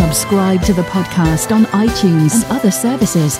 Subscribe to the podcast on iTunes and other services.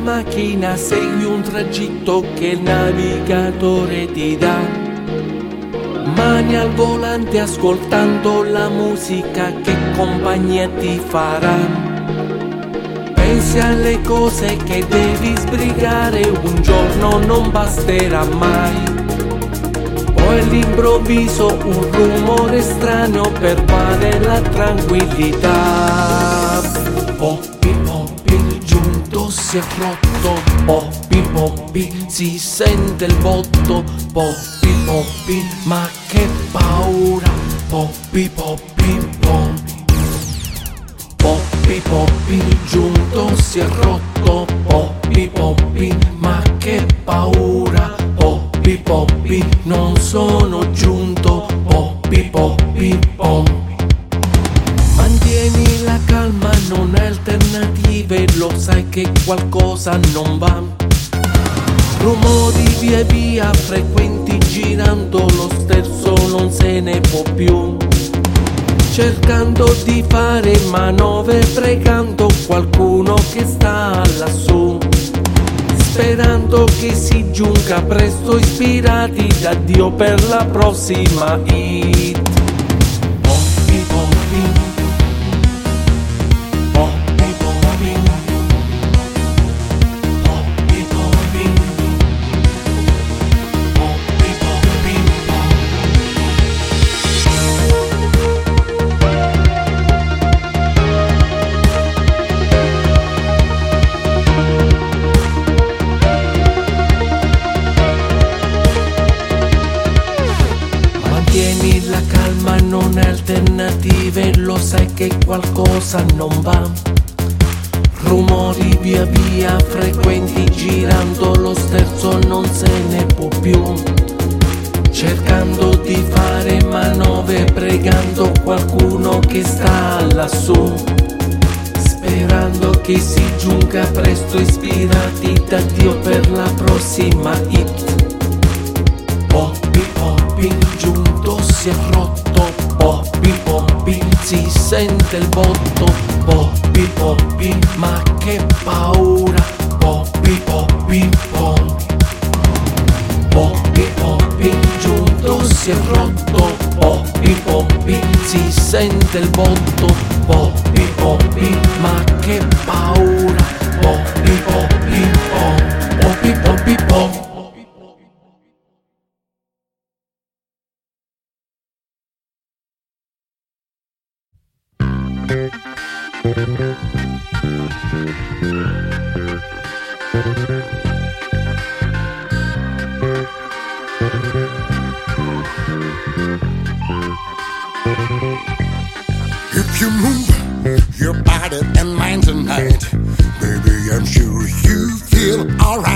Macchina, segui un tragitto che il navigatore ti dà. Mani al volante ascoltando la musica che compagnia ti farà. Pensi alle cose che devi sbrigare, un giorno non basterà mai. Poi all'improvviso un rumore strano pervade la tranquillità. Giunto si è rotto. Poppi poppi, si sente il botto. Poppi poppi, ma che paura. Poppi poppi poppi. Poppi poppi, giunto si è rotto. Poppi poppi, ma che paura. Poppi poppi, non sono giunto. Poppi poppi poppi. Mantieni la calma, non hai alternative, lo sai che qualcosa non va. Rumori via via frequenti girando, lo sterzo non se ne può più. Cercando di fare manovre, pregando qualcuno che sta lassù. Sperando che si giunga presto, ispirati da Dio per la prossima hit. Qualcosa non va. Rumori via via frequenti girando, lo sterzo non se ne può più. Cercando di fare manovre, pregando qualcuno che sta lassù. Sperando che si giunga presto, ispirati da Dio per la prossima hit. Poppi poppi, giunto si è rotto. Poppi poppi, si sente il botto. Poppi poppi, ma che paura. Poppi poppi poppi. Poppi poppi, giunto si è rotto. Poppi poppi, si sente il botto. Poppi poppi, ma che paura. Poppi poppi poppi. Poppi poppi poppi. If you move your body and mind tonight, baby, I'm sure you feel alright.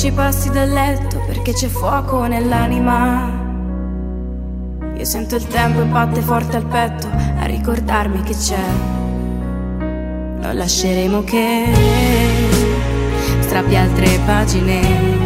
ci passi dal letto perché c'è fuoco nell'anima. Io sento il tempo e batte forte al petto a ricordarmi che c'è. Non lasceremo che strappi altre pagine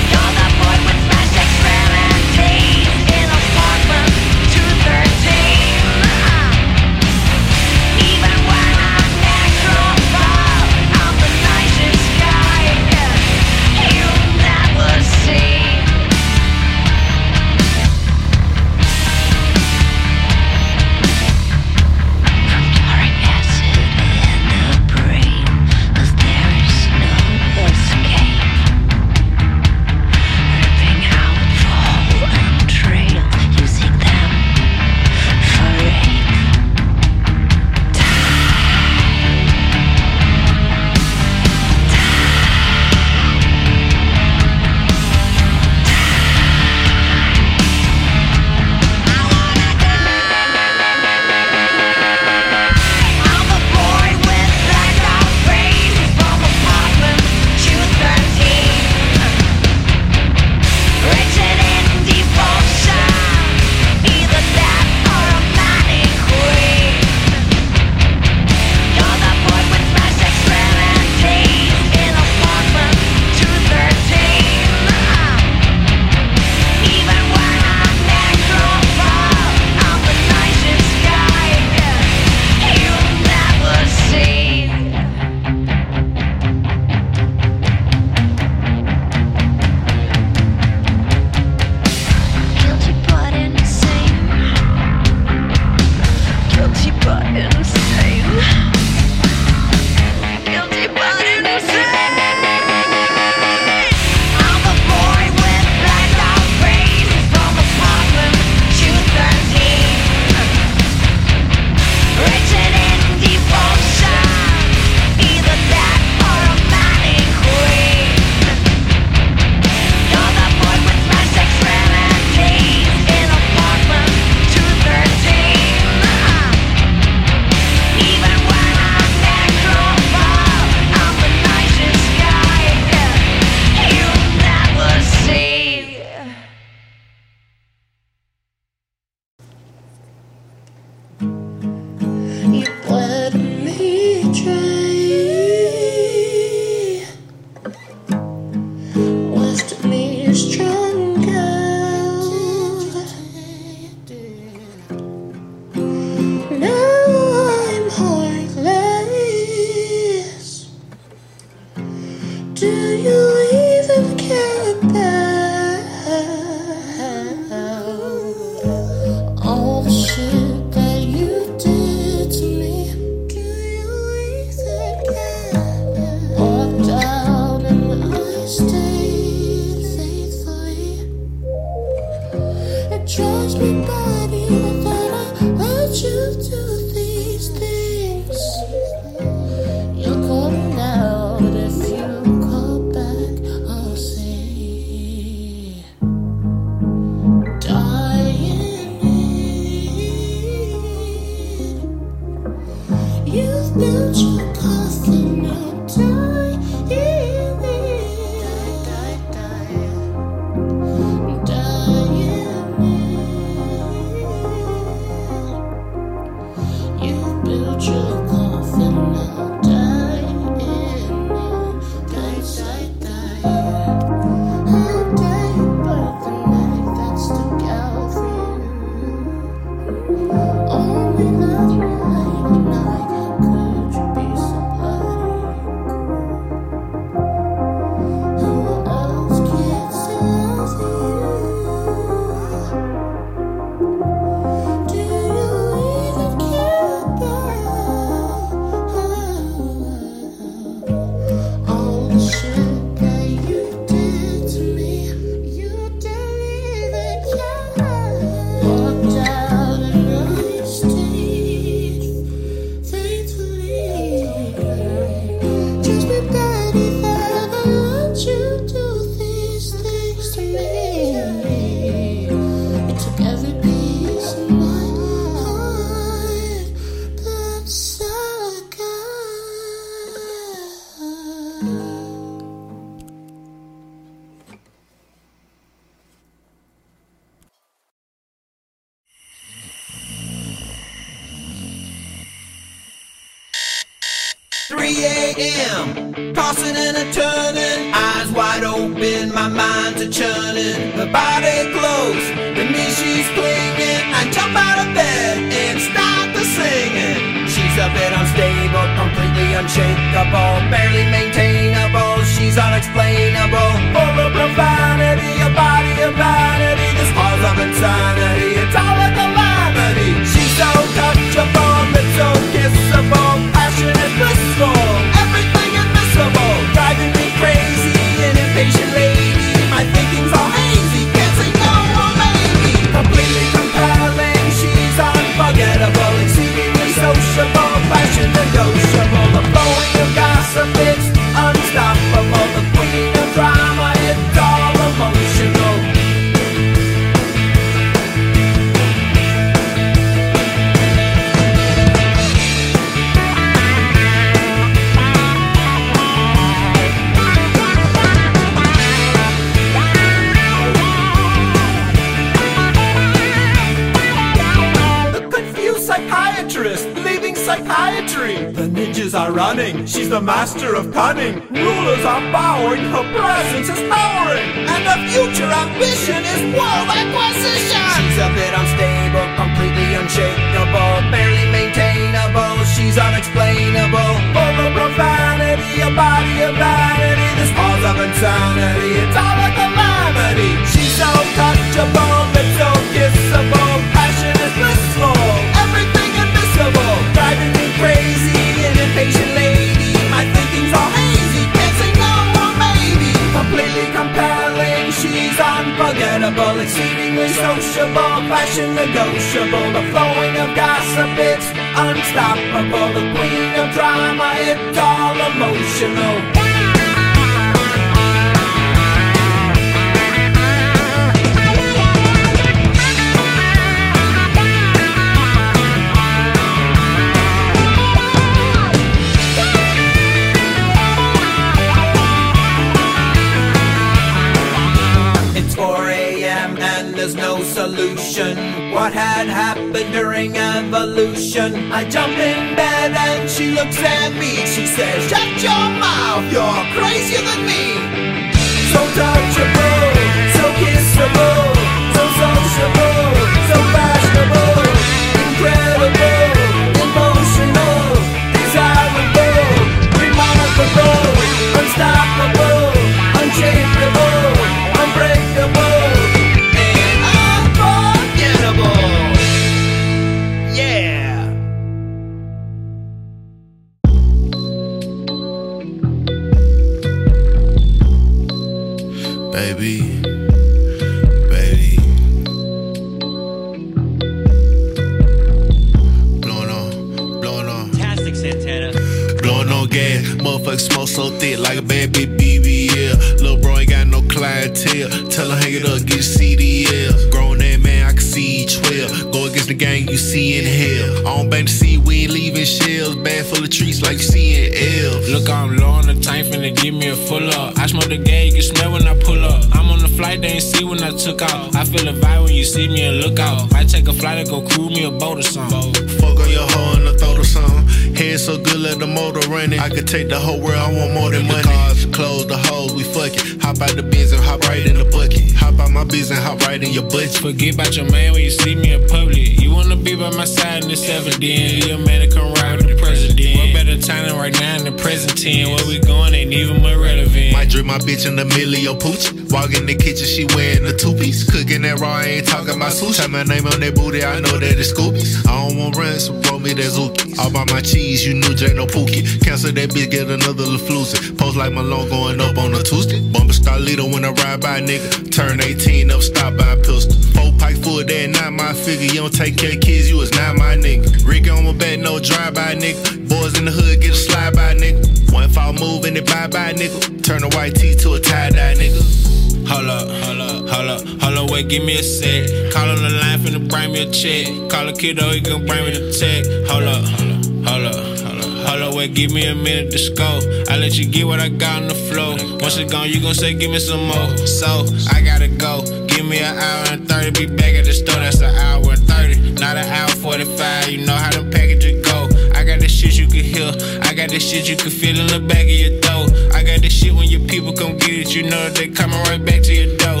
in the kitchen, she wearing a two piece. Cooking that raw, I ain't talking about sushi. Type my name on that booty, I know that it's Scoobies. I don't want run, so roll me that Zuki. All by my cheese, you knew J no Pookie. Cancel that bitch, get another LaFlusa. Post like my long going up on a Tuesday. Bumper leader when I ride by, nigga. Turn 18 up, stop by a pistol. Four pike full, that not my figure. You don't take care of kids, you is not my nigga. Rick on my back, no drive by, nigga. Boys in the hood, get a slide by, nigga. One foul move and it bye bye, nigga. Turn a white tee to a tie dye, nigga. Hold up, hold up, hold up, hold up, wait, give me a sec. Call on the line, finna bring me a check. Call a kiddo, he gon' bring me the check. Hold up, hold up, hold up, hold up, wait, give me a minute to scope. I let you get what I got on the floor. Once it's gone, you gon' say, give me some more. So, I gotta go. Give me an hour and 30, be back at the store, that's an hour and 30. Not an hour 45, you know how the packages go. I got the shit you can hear. I got the shit you can feel in the back of your throat. I got the shit when your people come get it, you know that they coming right back to your door.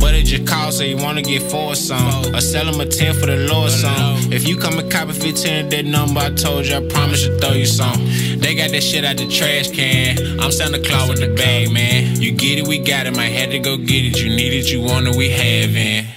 What did you call? Say you wanna get four some. Or sell them a 10 for the lower song. If you come and copy 15 at that number, I told you, I promise to throw you some. They got that shit out the trash can. I'm Santa Claus with the bag, man. You get it, we got it. Might had to go get it. You need it, you want it, we have it.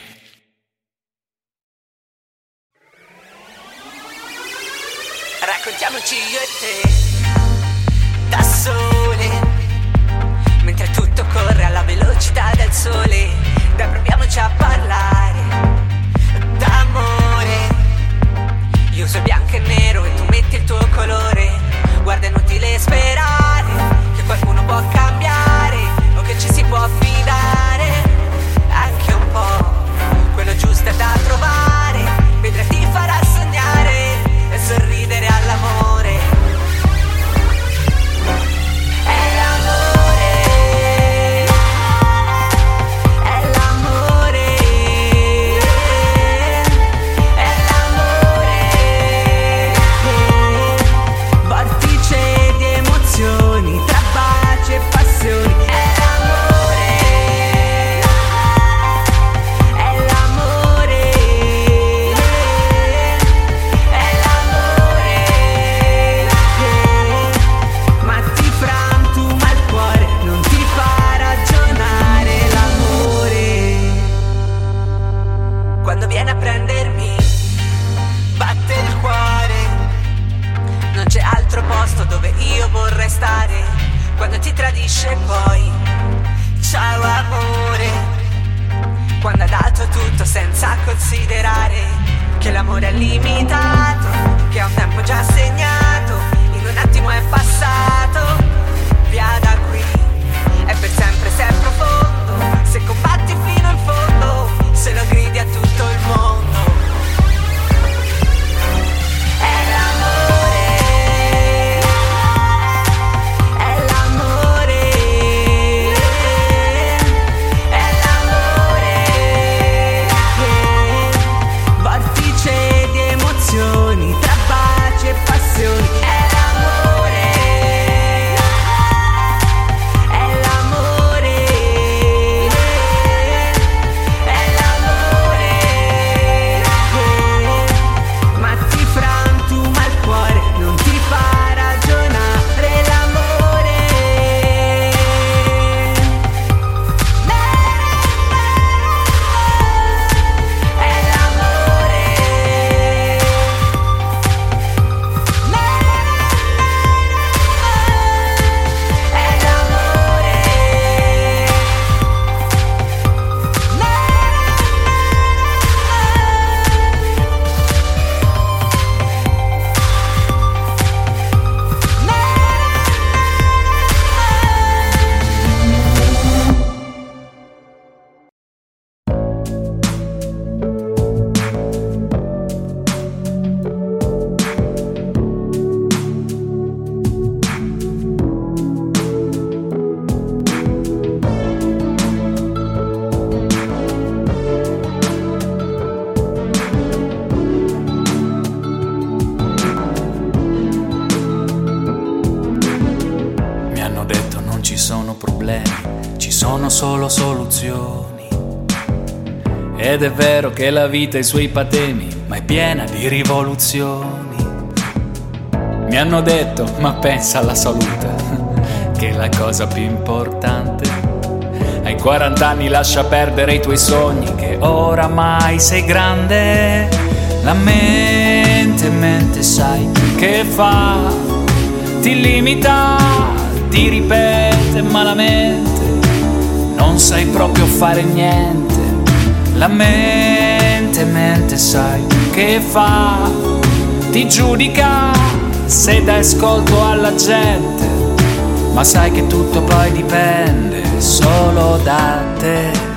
La vita i suoi patemi, ma è piena di rivoluzioni. Mi hanno detto, ma pensa alla salute, che è la cosa più importante. Ai 40 anni lascia perdere i tuoi sogni, che oramai sei grande. La mente, mente sai che fa, ti limita, ti ripete malamente, non sai proprio fare niente. La mente, mente sai che fa, ti giudica se dai ascolto alla gente, ma sai che tutto poi dipende solo da te.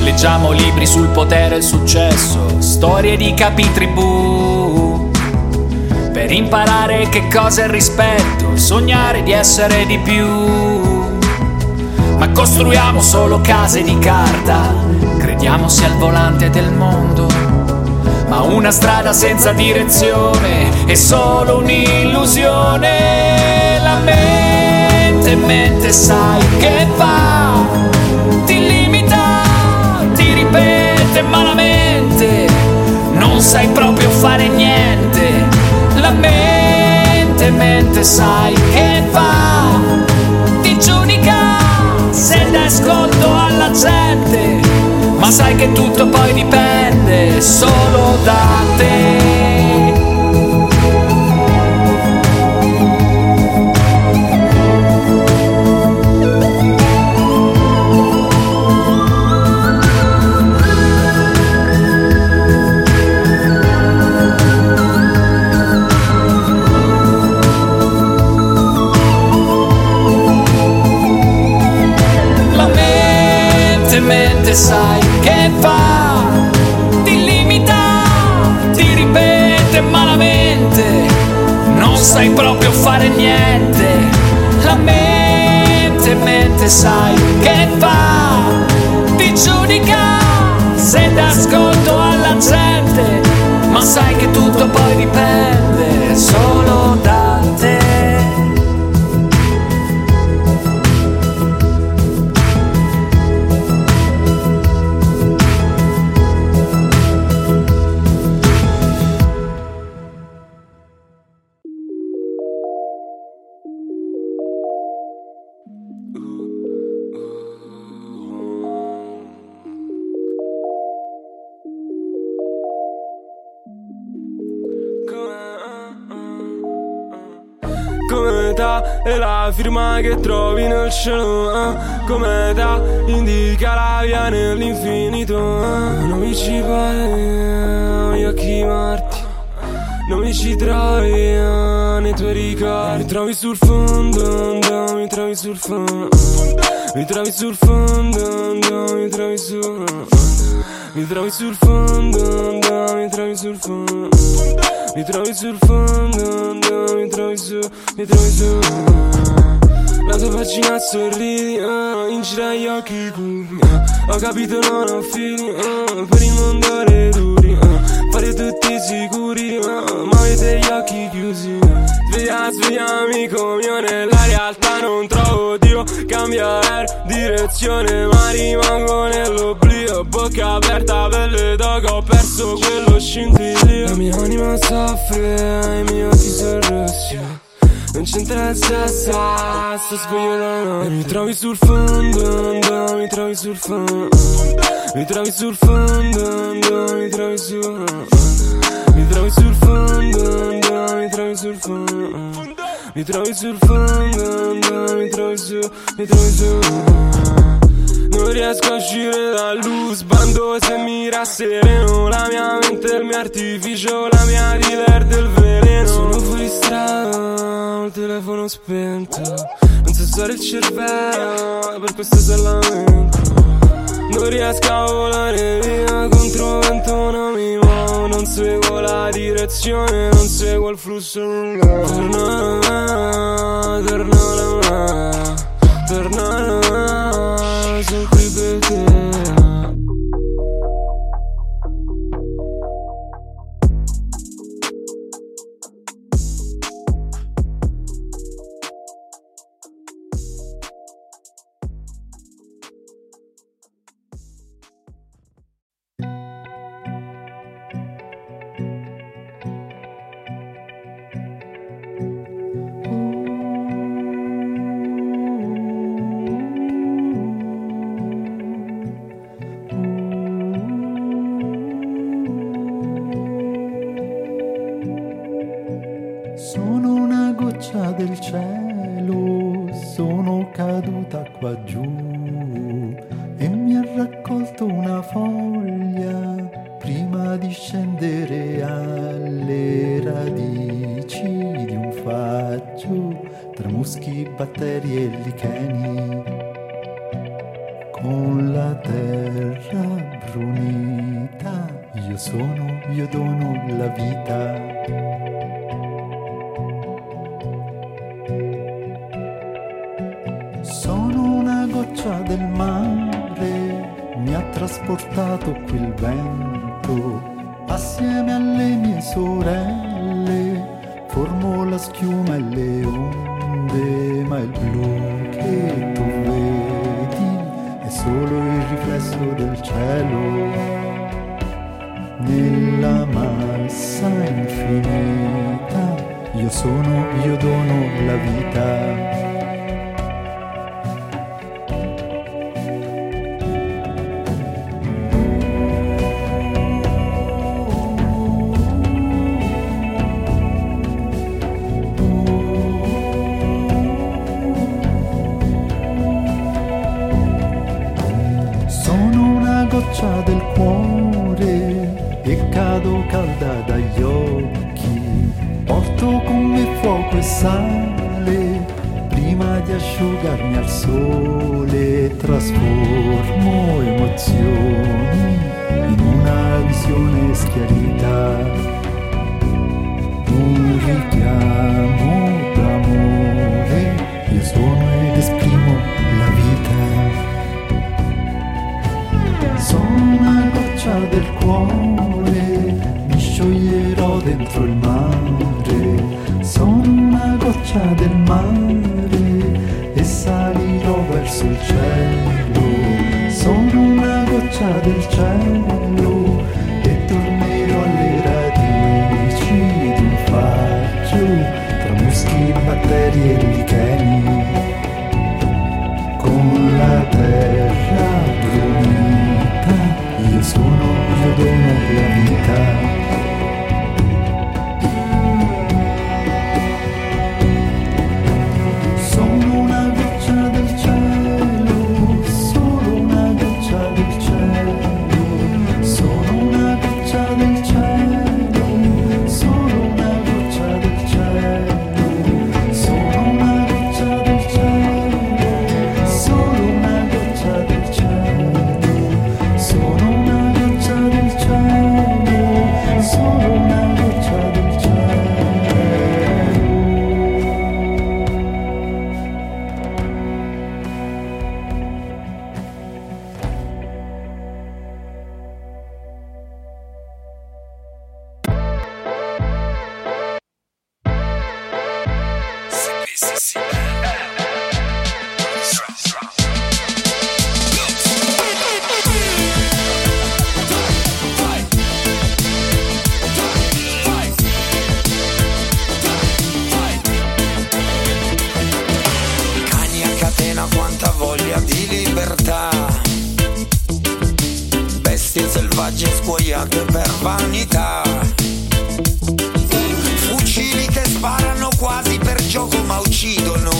Leggiamo libri sul potere e il successo, storie di capitribù. Per imparare che cosa è il rispetto, sognare di essere di più. Ma costruiamo solo case di carta crediamo sia il volante del mondo, ma una strada senza direzione è solo un'illusione. La mente, mente sai che fa, ti limita, ti ripete malamente, non sai proprio fare niente. La mente, mente sai che fa, ascolto alla gente ma sai che tutto poi dipende solo da te. Mente sai che fa, ti limita, ti ripete malamente, non sai proprio fare niente. La mente, mente sai che fa, ti giudica se d'ascolto alla gente, ma sai che tutto poi dipende solo da che trovi nel cielo eh? come indica la via nell'infinito eh? non mi ci pare gli occhi morti non mi ci trovi eh, nei tuoi ricordi. Mi trovi sul fondo mi trovi sul fondo. Mi trovi sul fondo mi trovi sul mi trovi sul fondo mi trovi sul fondo. Mi trovi sul fondo, mi trovi su, mi trovi su La tua pagina sorridi, uh, in giro agli occhi curvi uh, Ho capito non ho fini, uh, per il mondo le duri uh, Fare tutti sicuri, uh, ma avete gli occhi chiusi Sveglia, sveglia amico mio, nella realtà non trovo Dio. Cambiare direzione, ma rimango nell'oblio. Bocca aperta, pelle d'oca, ho perso quello scintillio. La mia anima soffre, i miei occhi sono rossi non c'entra il sesso, sto sbagliando E mi trovi sul fondo, mi trovi sul fondo. Mi trovi sul fondo, mi trovi su. Mi trovi sul fondo, mi trovi sul fondo. Mi trovi sul fondo, mi trovi su, mi trovi su non riesco a uscire dal sbando se mi rassereno La mia mente è il mio artificio, la mia dealer del veleno. Sono fuori strada, il telefono spento. Non so usare il cervello, per questo se lamento. Non riesco a volare via contro vento, non mi muovo Non seguo la direzione, non seguo il flusso là sono qui so creepy, uccidono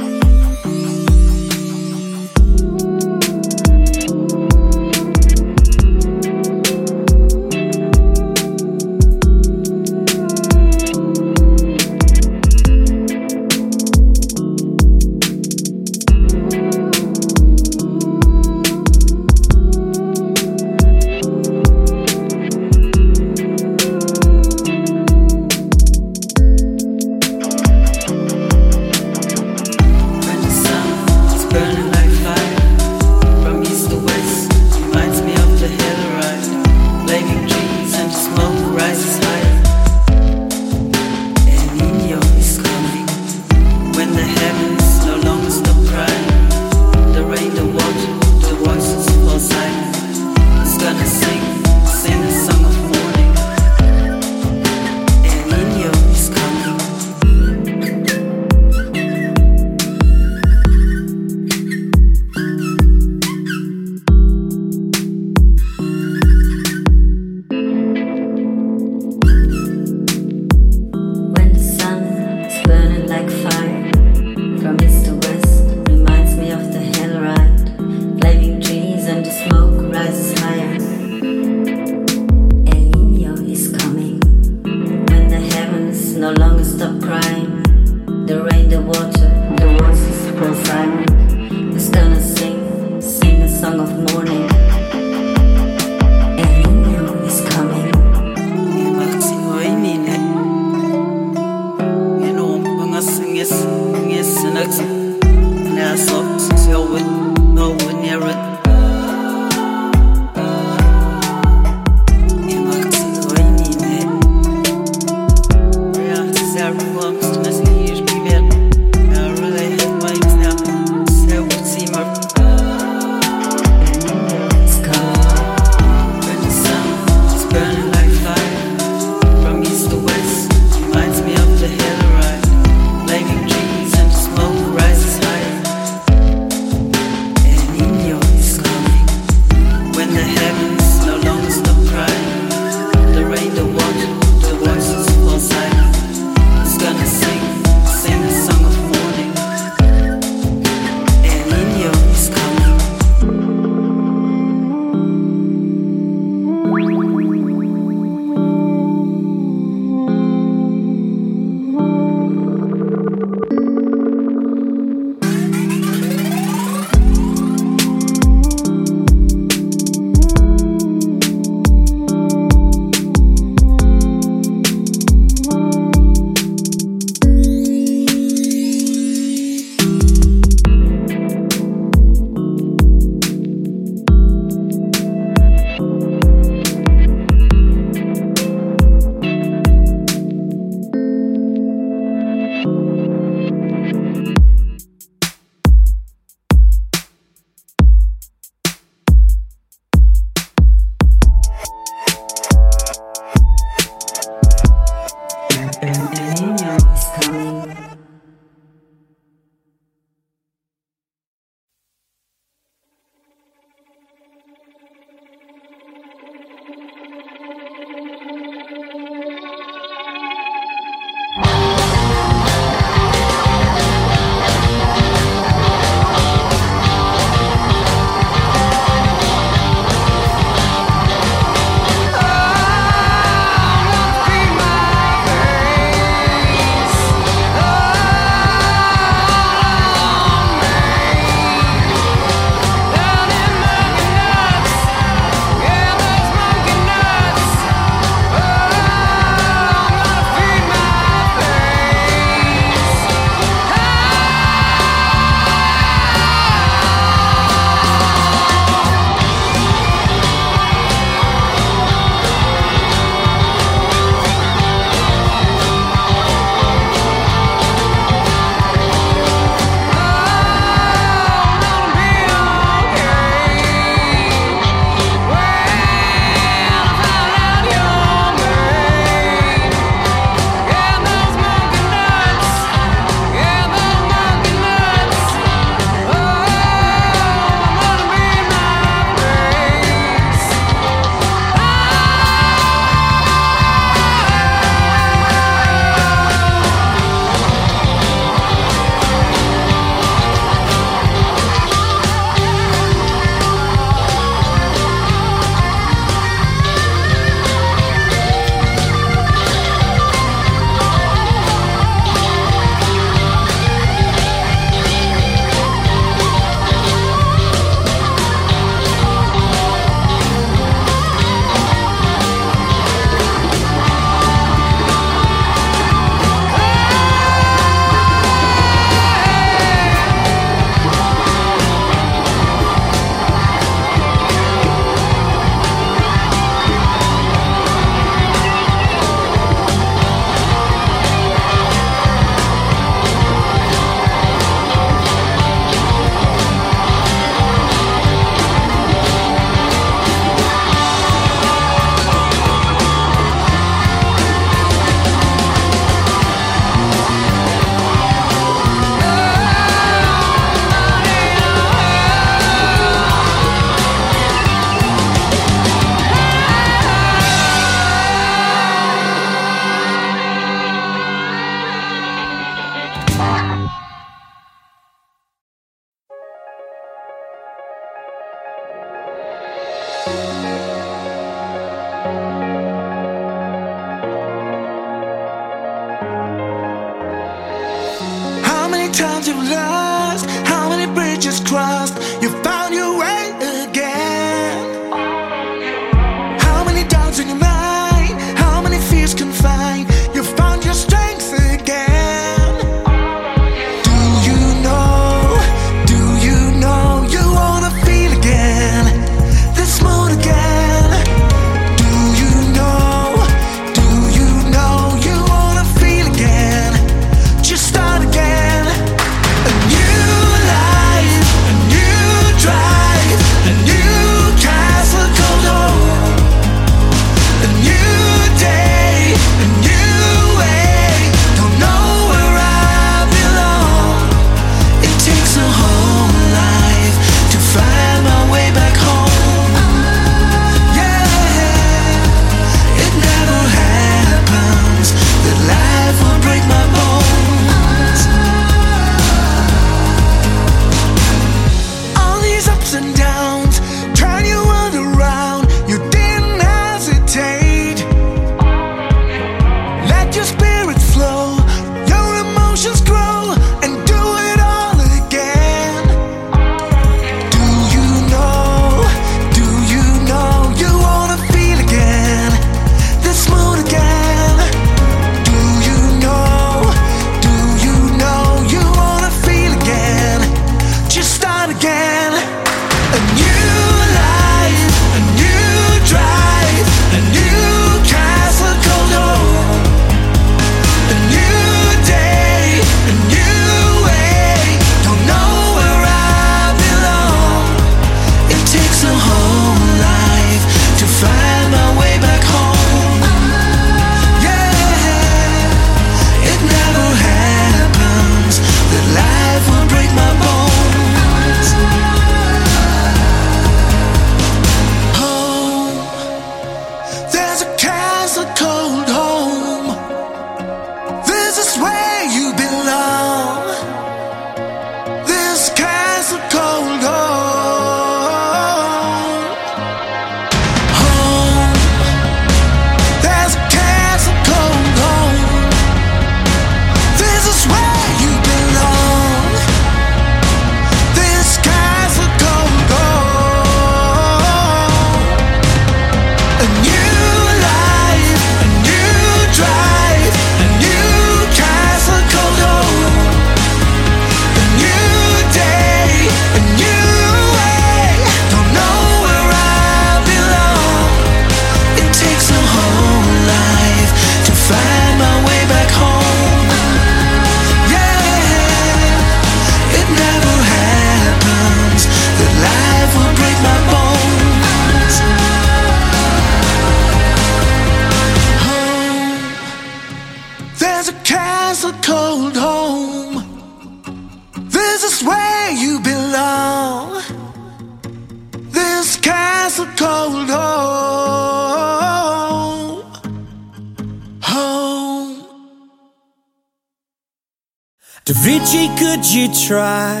try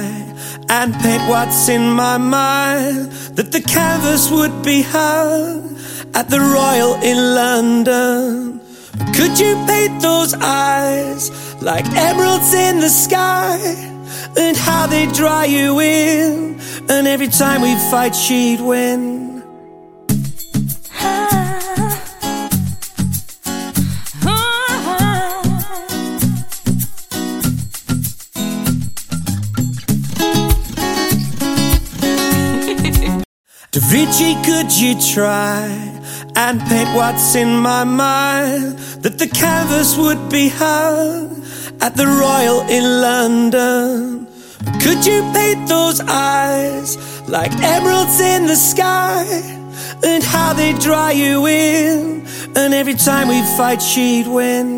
and paint what's in my mind? That the canvas would be hung at the Royal in London. Could you paint those eyes like emeralds in the sky? And how they draw you in, and every time we fight, she'd win. You try and paint what's in my mind? That the canvas would be hung at the Royal in London. Could you paint those eyes like emeralds in the sky? And how they draw you in, and every time we fight, she'd win.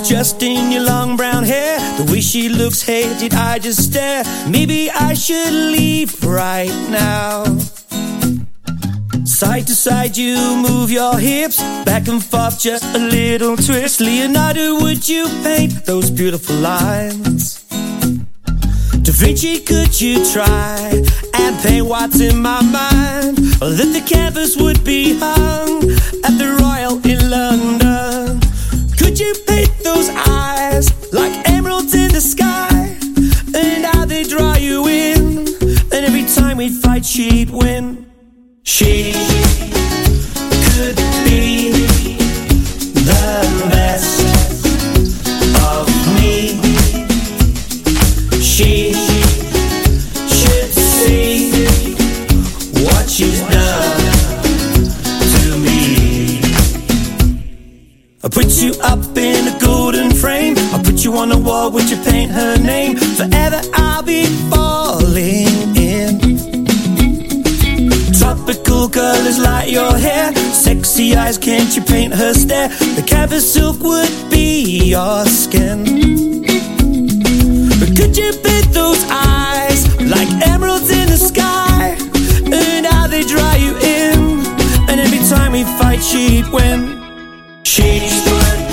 Just in your long brown hair. The way she looks, did I just stare? Maybe I should leave right now. Side to side, you move your hips back and forth, just a little twist. Leonardo, would you paint those beautiful lines? Da Vinci, could you try and paint what's in my mind? That the canvas would be hung at the Royal in London. Fight, she'd win. She could be the best of me. She should see what she's done to me. I put you up in a golden frame. I put you on a wall, would you paint her name? Colors light your hair. Sexy eyes, can't you paint her stare? The canvas silk would be your skin. But could you paint those eyes like emeralds in the sky? And how they draw you in? And every time we fight, she'd win. She would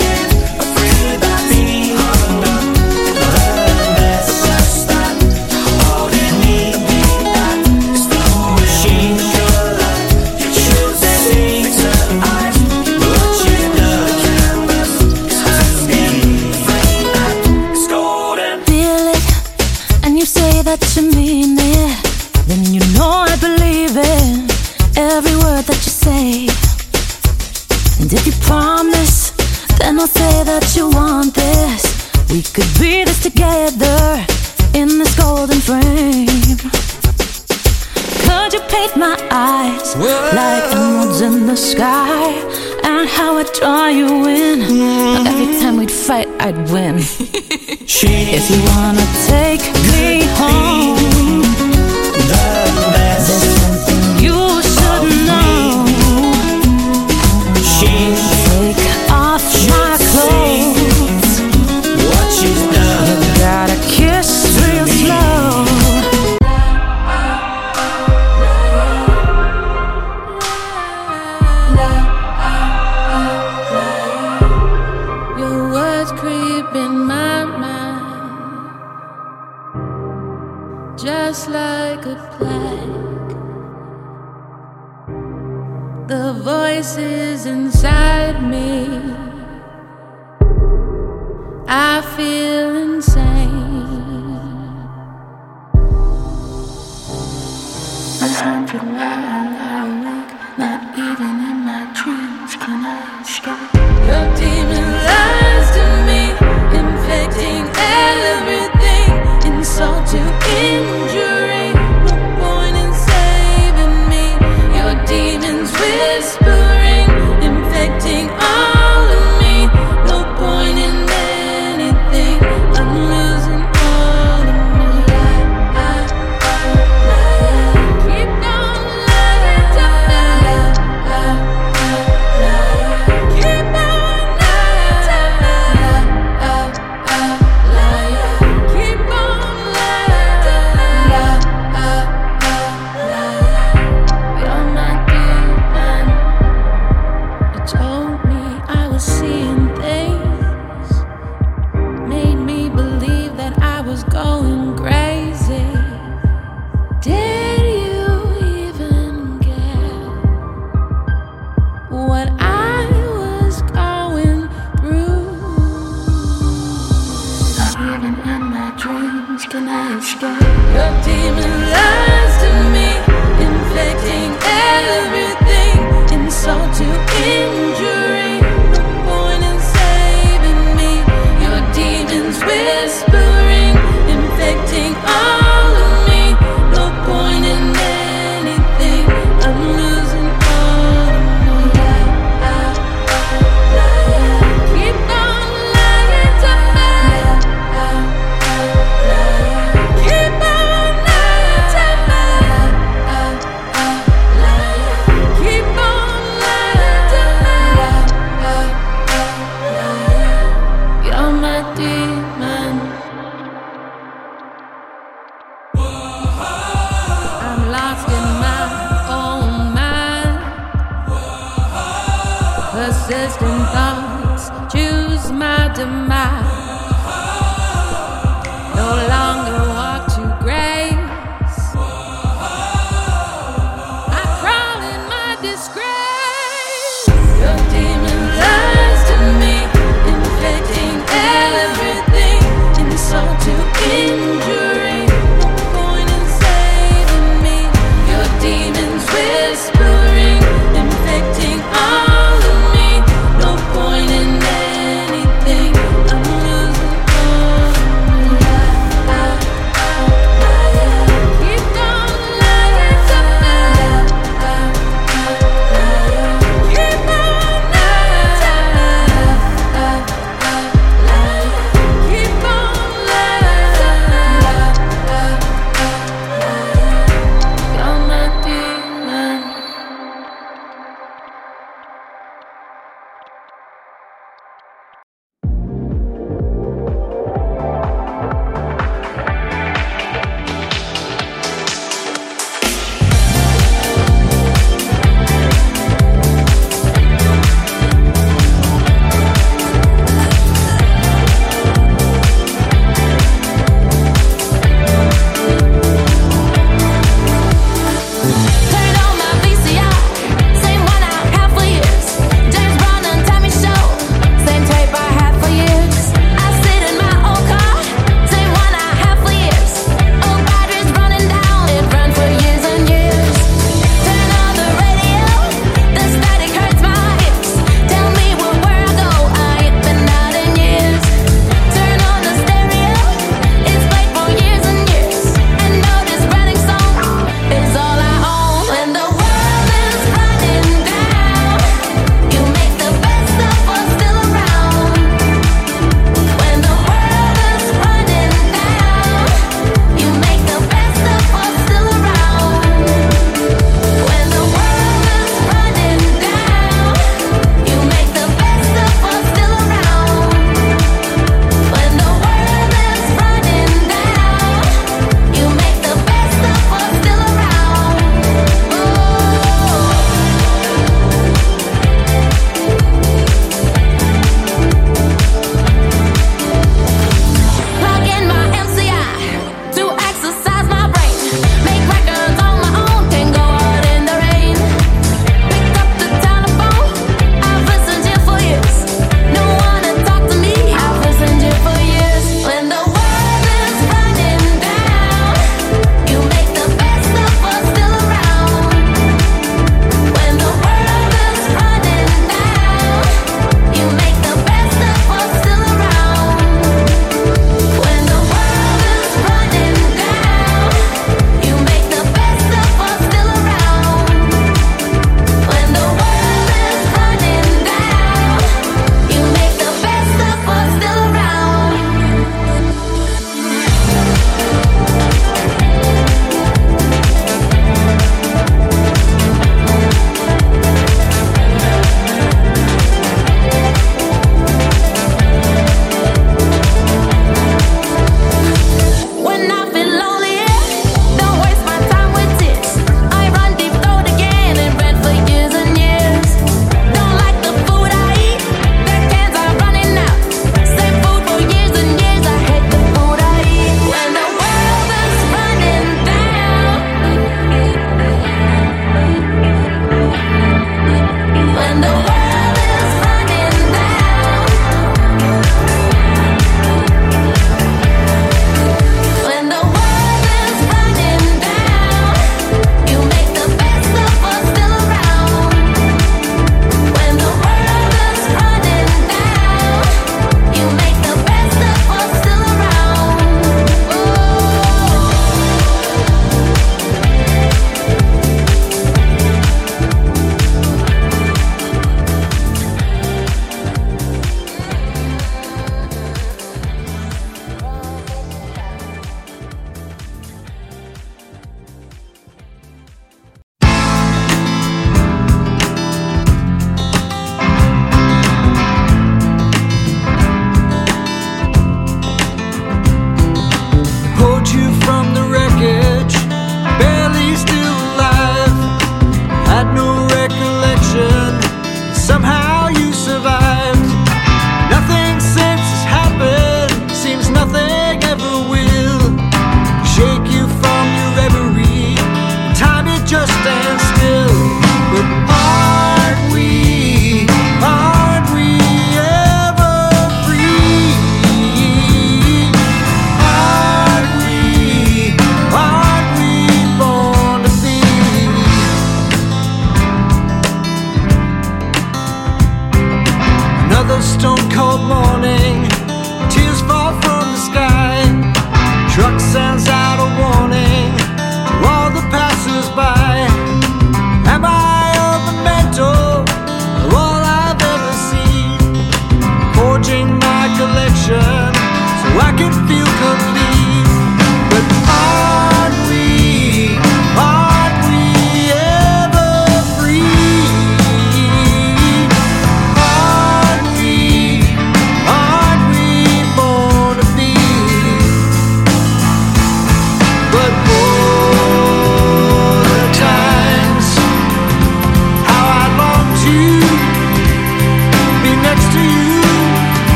like emeralds in the sky? And how I draw you in. Every time we'd fight, I'd win. If you wanna take me home,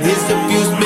It's is diffused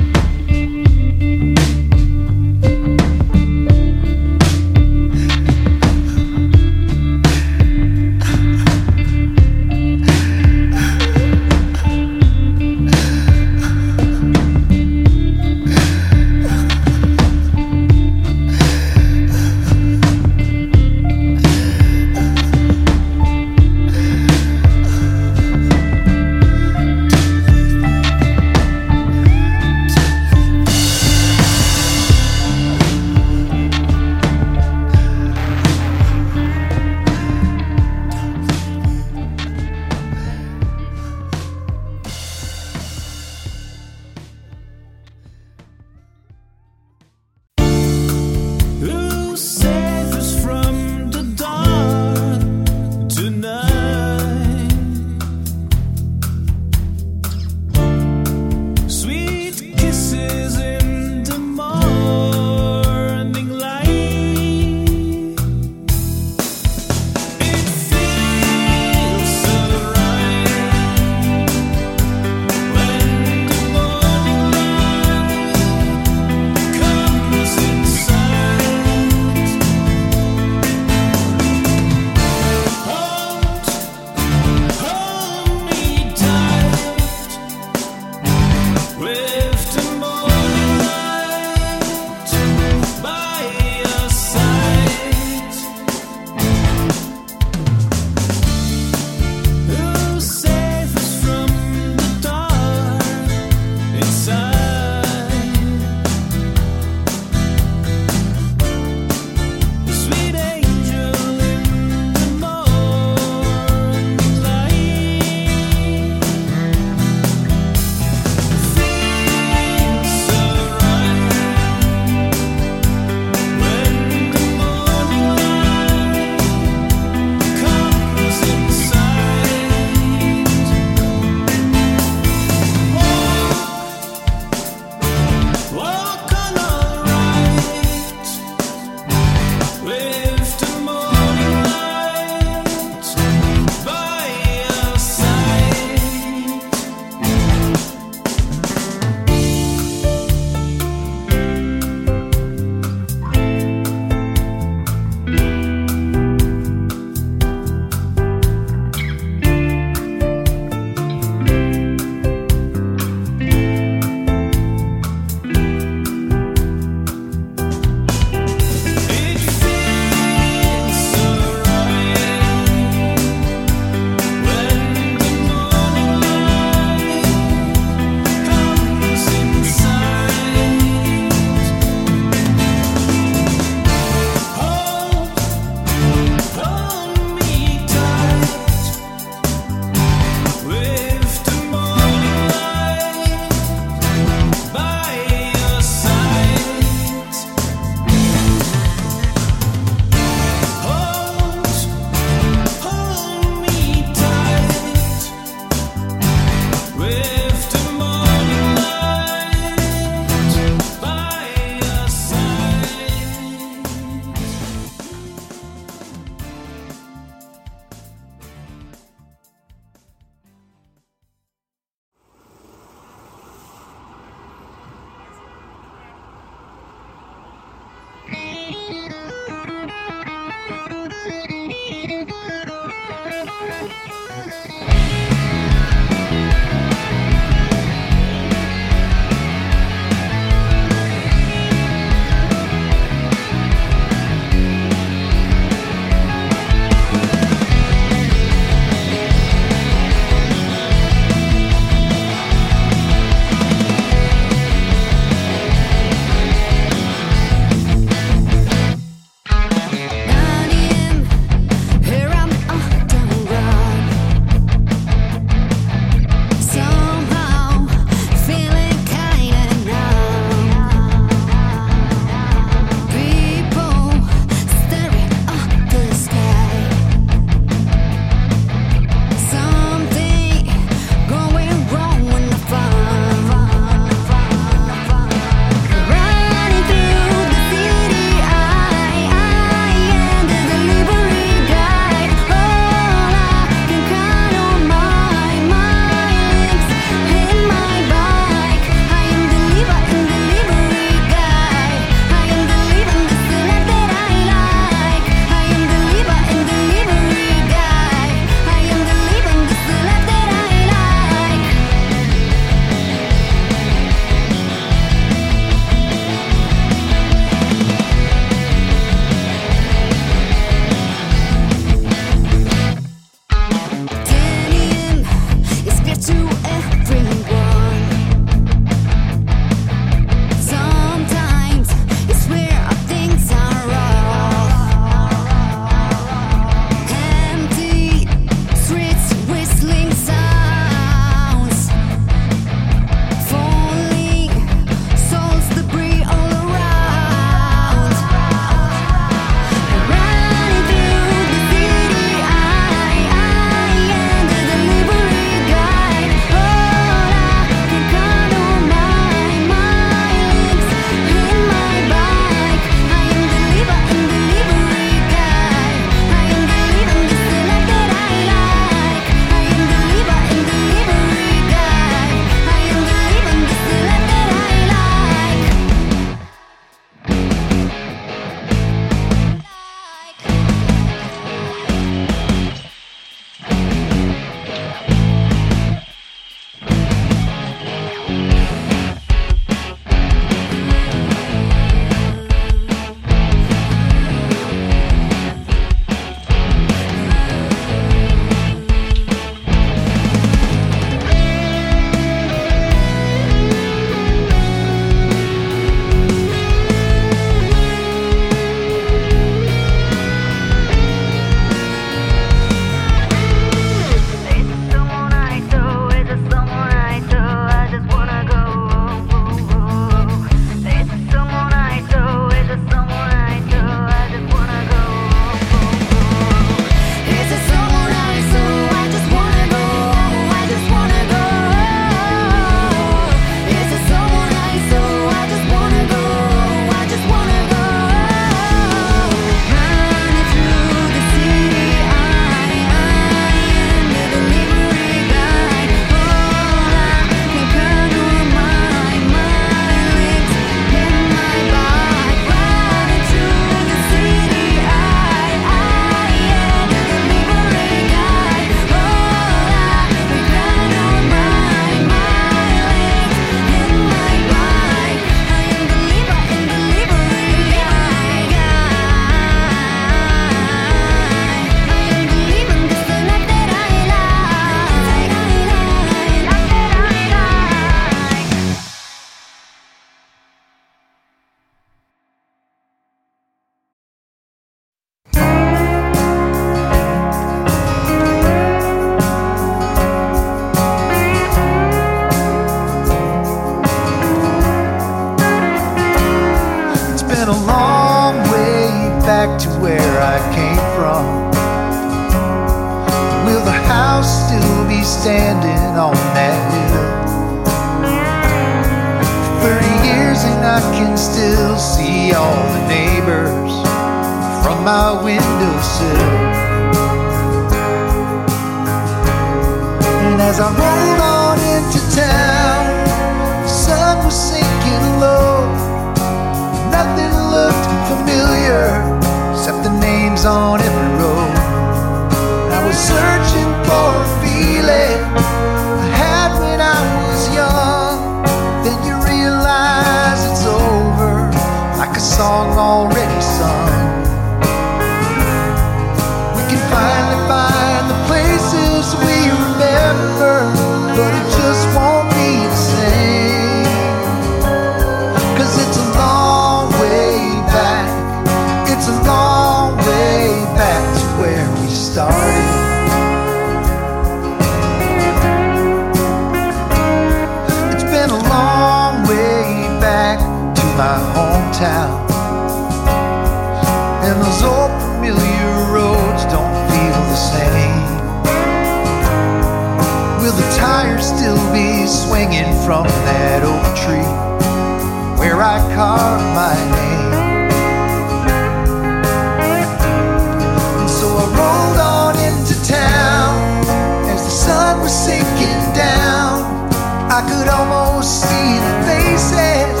could almost see the faces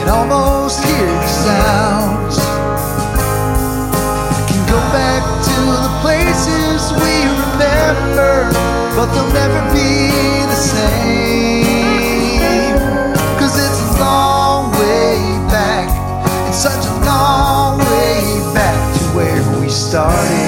and almost hear the sounds. I can go back to the places we remember, but they'll never be the same. Cause it's a long way back, it's such a long way back to where we started.